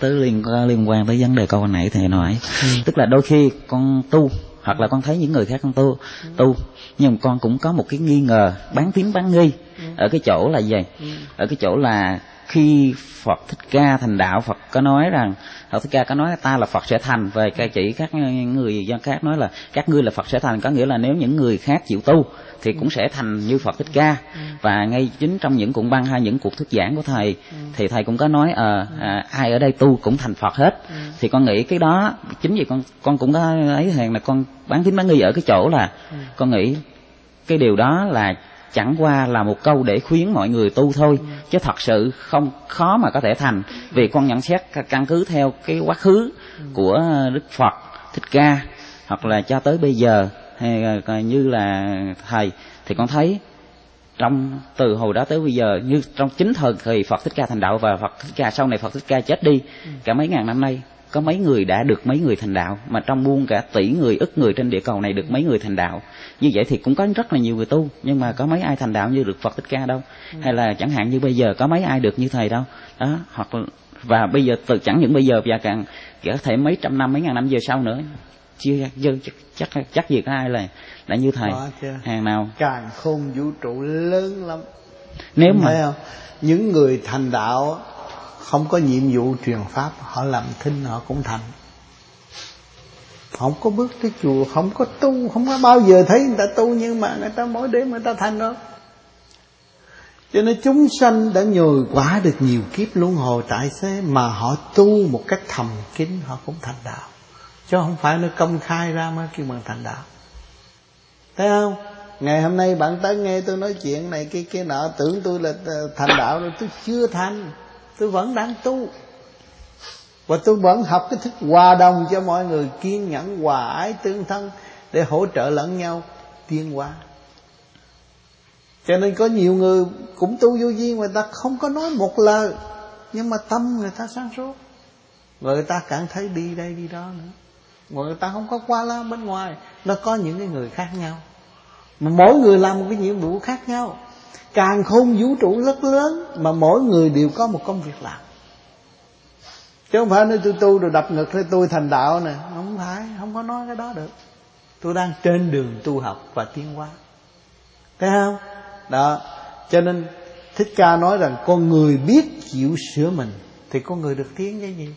tới liên liên quan tới vấn đề câu nãy thầy nói ừ. tức là đôi khi con tu hoặc là con thấy những người khác con tu ừ. tu nhưng con cũng có một cái nghi ngờ bán tín bán nghi ừ. ở cái chỗ là gì ừ. ở cái chỗ là khi Phật Thích Ca thành đạo Phật có nói rằng Phật Thích Ca có nói ta là Phật sẽ thành về cái chỉ các người dân khác nói là các ngươi là Phật sẽ thành có nghĩa là nếu những người khác chịu tu thì cũng sẽ thành như Phật Thích Ca và ngay chính trong những cuộn băng hay những cuộc thuyết giảng của thầy thì thầy cũng có nói à, à, ai ở đây tu cũng thành Phật hết. Thì con nghĩ cái đó chính vì con con cũng có ấy hàng là con bán tín bán nghi ở cái chỗ là con nghĩ cái điều đó là chẳng qua là một câu để khuyến mọi người tu thôi. Chứ thật sự không khó mà có thể thành. Vì con nhận xét căn cứ theo cái quá khứ của đức phật thích ca hoặc là cho tới bây giờ hay như là thầy thì con thấy trong từ hồi đó tới bây giờ như trong chính thời kỳ Phật Thích Ca thành đạo và Phật Thích Ca sau này Phật Thích Ca chết đi cả mấy ngàn năm nay có mấy người đã được mấy người thành đạo mà trong muôn cả tỷ người ức người trên địa cầu này được mấy người thành đạo. Như vậy thì cũng có rất là nhiều người tu nhưng mà có mấy ai thành đạo như được phật thích ca đâu? Ừ. hay là chẳng hạn như bây giờ có mấy ai được như thầy đâu? Đó hoặc và bây giờ từ chẳng những bây giờ và càng có thể mấy trăm năm mấy ngàn năm về sau nữa chưa chắc chắc chắc gì có ai là là như thầy. Hàng nào? Càng khôn vũ trụ lớn lắm. Nếu mà không? những người thành đạo không có nhiệm vụ truyền pháp họ làm thinh họ cũng thành. Không có bước tới chùa không có tu không có bao giờ thấy người ta tu nhưng mà người ta mỗi đêm người ta thành đó cho nên chúng sanh đã nhồi quả được nhiều kiếp luân hồi tại thế mà họ tu một cách thầm kín họ cũng thành đạo chứ không phải nó công khai ra mới kêu bằng thành đạo. Thấy không? Ngày hôm nay bạn tới nghe tôi nói chuyện này, cái cái nọ, tưởng tôi là ờ, thành đạo rồi, tôi chưa thành. Tôi vẫn đang tu. Và tôi vẫn học cái thức hòa đồng cho mọi người, kiên nhẫn, hòa ái, tương thân để hỗ trợ lẫn nhau tiến hóa. Cho nên có nhiều người cũng tu vô duyên người ta không có nói một lời, nhưng mà tâm người ta sáng suốt. Người ta cảm thấy đi đây, đi đó nữa người ta không có qua la bên ngoài, nó có những cái người khác nhau. Mà mỗi người làm một cái nhiệm vụ khác nhau. Càng khôn vũ trụ rất lớn mà mỗi người đều có một công việc làm. Chứ không phải nói tôi tu rồi đập ngực thế tôi thành đạo nè. Không phải, không có nói cái đó được. Tôi đang trên đường tu học và tiến hóa. Thấy không? Đó. Cho nên thích ca nói rằng, con người biết chịu sửa mình thì con người được tiến cái gì?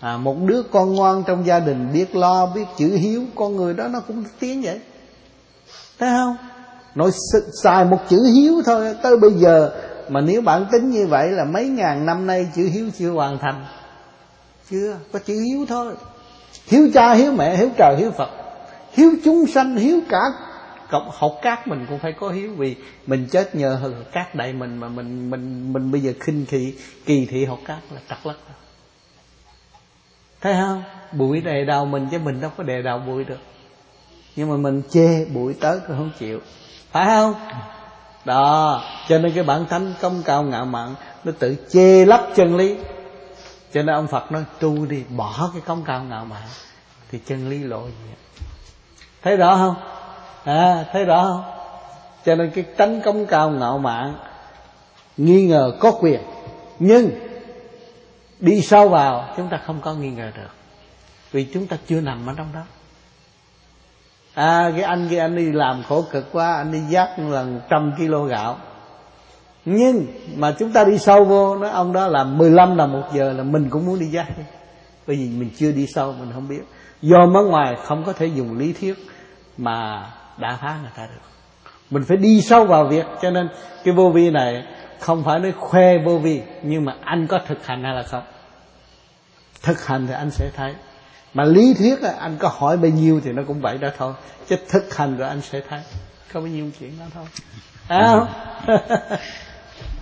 À, một đứa con ngoan trong gia đình biết lo biết chữ hiếu con người đó nó cũng tiến vậy. Thấy không? Nói xài một chữ hiếu thôi tới bây giờ mà nếu bạn tính như vậy là mấy ngàn năm nay chữ hiếu chưa hoàn thành. Chưa có chữ hiếu thôi. Hiếu cha hiếu mẹ hiếu trời hiếu phật. Hiếu chúng sanh hiếu cả cộng học cát mình cũng phải có hiếu vì mình chết nhờ cát đại mình mà mình mình mình bây giờ khinh thị kỳ thị học cát là trật lất thấy không? Bụi đè đầu mình chứ mình đâu có đè đầu bụi được. Nhưng mà mình chê bụi tới cũng không chịu. Phải không? Đó, cho nên cái bản thánh công cao ngạo mạn, nó tự chê lấp chân lý. Cho nên ông phật nói, tu đi, bỏ cái công cao ngạo mạn thì chân lý lộ gì thấy rõ không? À thấy rõ không? Cho nên cái tánh công cao ngạo mạn nghi ngờ có quyền, nhưng đi sâu vào, chúng ta không có nghi ngờ được. Vì chúng ta chưa nằm ở trong đó. À cái anh kia, anh đi làm khổ cực quá, anh đi dắt lần trăm kg gạo. Nhưng mà chúng ta đi sâu vô, nói ông đó làm 15 là một giờ là mình cũng muốn đi dắt bởi vì mình chưa đi sâu, mình không biết. Do ở ngoài không có thể dùng lý thuyết mà đã phá người ta được. Mình phải đi sâu vào việc, cho nên cái vô vi này không phải nói khoe vô vi nhưng mà anh có thực hành hay là không? Thực hành thì anh sẽ thấy. Mà lý thuyết là anh có hỏi bao nhiêu thì nó cũng vậy đó thôi. Chứ thực hành rồi anh sẽ thấy. Có bao nhiêu chuyện đó thôi. À, không?